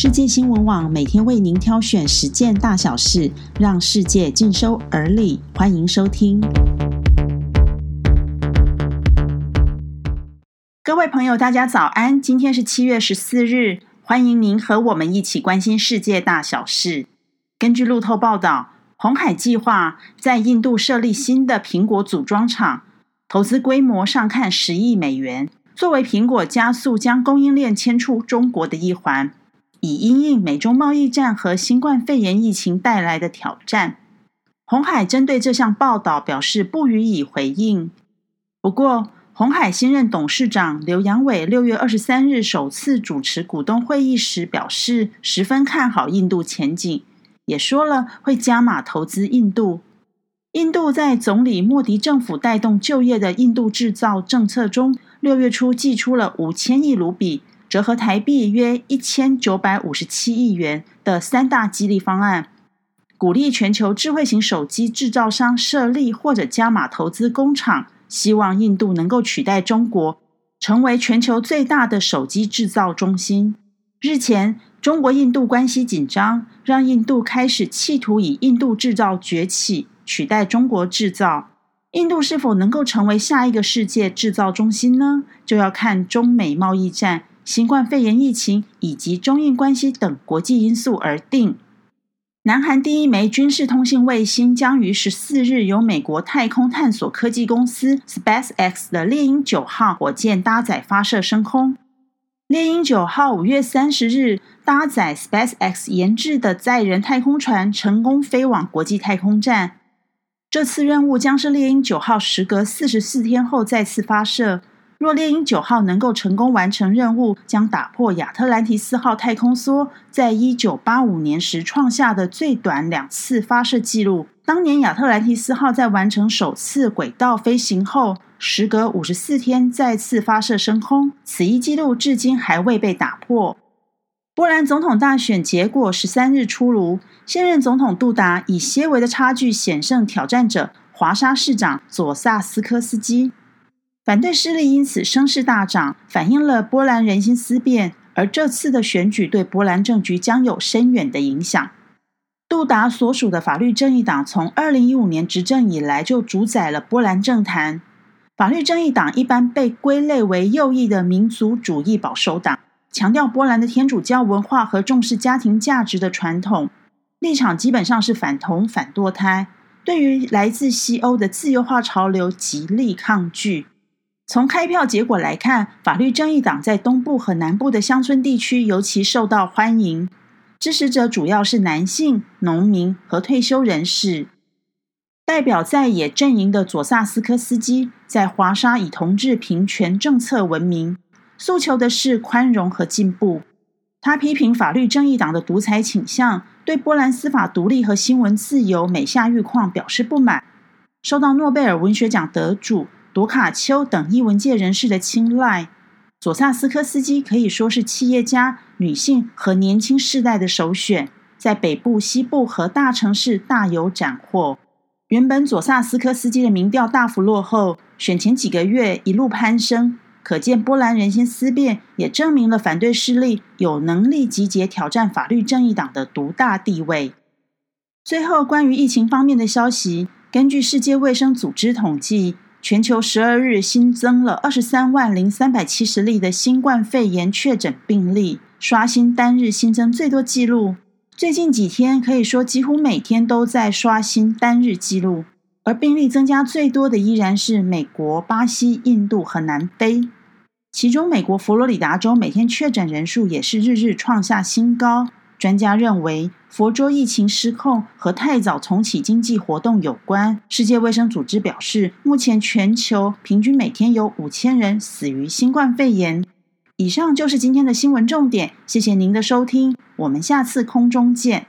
世界新闻网每天为您挑选十件大小事，让世界尽收耳里。欢迎收听。各位朋友，大家早安！今天是七月十四日，欢迎您和我们一起关心世界大小事。根据路透报道，红海计划在印度设立新的苹果组装厂，投资规模上看十亿美元，作为苹果加速将供应链迁出中国的一环。以因应美中贸易战和新冠肺炎疫情带来的挑战，红海针对这项报道表示不予以回应。不过，红海新任董事长刘扬伟六月二十三日首次主持股东会议时表示，十分看好印度前景，也说了会加码投资印度。印度在总理莫迪政府带动就业的印度制造政策中，六月初寄出了五千亿卢比。折合台币约一千九百五十七亿元的三大激励方案，鼓励全球智慧型手机制造商设立或者加码投资工厂，希望印度能够取代中国，成为全球最大的手机制造中心。日前，中国印度关系紧张，让印度开始企图以印度制造崛起取代中国制造。印度是否能够成为下一个世界制造中心呢？就要看中美贸易战。新冠肺炎疫情以及中印关系等国际因素而定。南韩第一枚军事通信卫星将于十四日由美国太空探索科技公司 SpaceX 的猎鹰九号火箭搭载发射升空。猎鹰九号五月三十日搭载 SpaceX 研制的载人太空船成功飞往国际太空站。这次任务将是猎鹰九号时隔四十四天后再次发射。若猎鹰九号能够成功完成任务，将打破亚特兰提斯号太空梭在一九八五年时创下的最短两次发射记录。当年亚特兰提斯号在完成首次轨道飞行后，时隔五十四天再次发射升空，此一纪录至今还未被打破。波兰总统大选结果十三日出炉，现任总统杜达以些微的差距险胜挑战者华沙市长佐萨斯科斯基。反对势力因此声势大涨，反映了波兰人心思变。而这次的选举对波兰政局将有深远的影响。杜达所属的法律正义党从二零一五年执政以来就主宰了波兰政坛。法律正义党一般被归类为右翼的民族主义保守党，强调波兰的天主教文化和重视家庭价值的传统，立场基本上是反同、反堕胎。对于来自西欧的自由化潮流，极力抗拒。从开票结果来看，法律正义党在东部和南部的乡村地区尤其受到欢迎，支持者主要是男性、农民和退休人士。代表在野阵营的佐萨斯科斯基在华沙以同志平权政策闻名，诉求的是宽容和进步。他批评法律正义党的独裁倾向，对波兰司法独立和新闻自由每下愈况表示不满。受到诺贝尔文学奖得主。卢卡丘等译文界人士的青睐，佐萨斯科斯基可以说是企业家、女性和年轻世代的首选，在北部、西部和大城市大有斩获。原本佐萨斯科斯基的民调大幅落后，选前几个月一路攀升，可见波兰人心思变，也证明了反对势力有能力集结挑战法律正义党的独大地位。最后，关于疫情方面的消息，根据世界卫生组织统计。全球十二日新增了二十三万零三百七十例的新冠肺炎确诊病例，刷新单日新增最多纪录。最近几天可以说几乎每天都在刷新单日纪录，而病例增加最多的依然是美国、巴西、印度和南非。其中，美国佛罗里达州每天确诊人数也是日日创下新高。专家认为，佛州疫情失控和太早重启经济活动有关。世界卫生组织表示，目前全球平均每天有五千人死于新冠肺炎。以上就是今天的新闻重点，谢谢您的收听，我们下次空中见。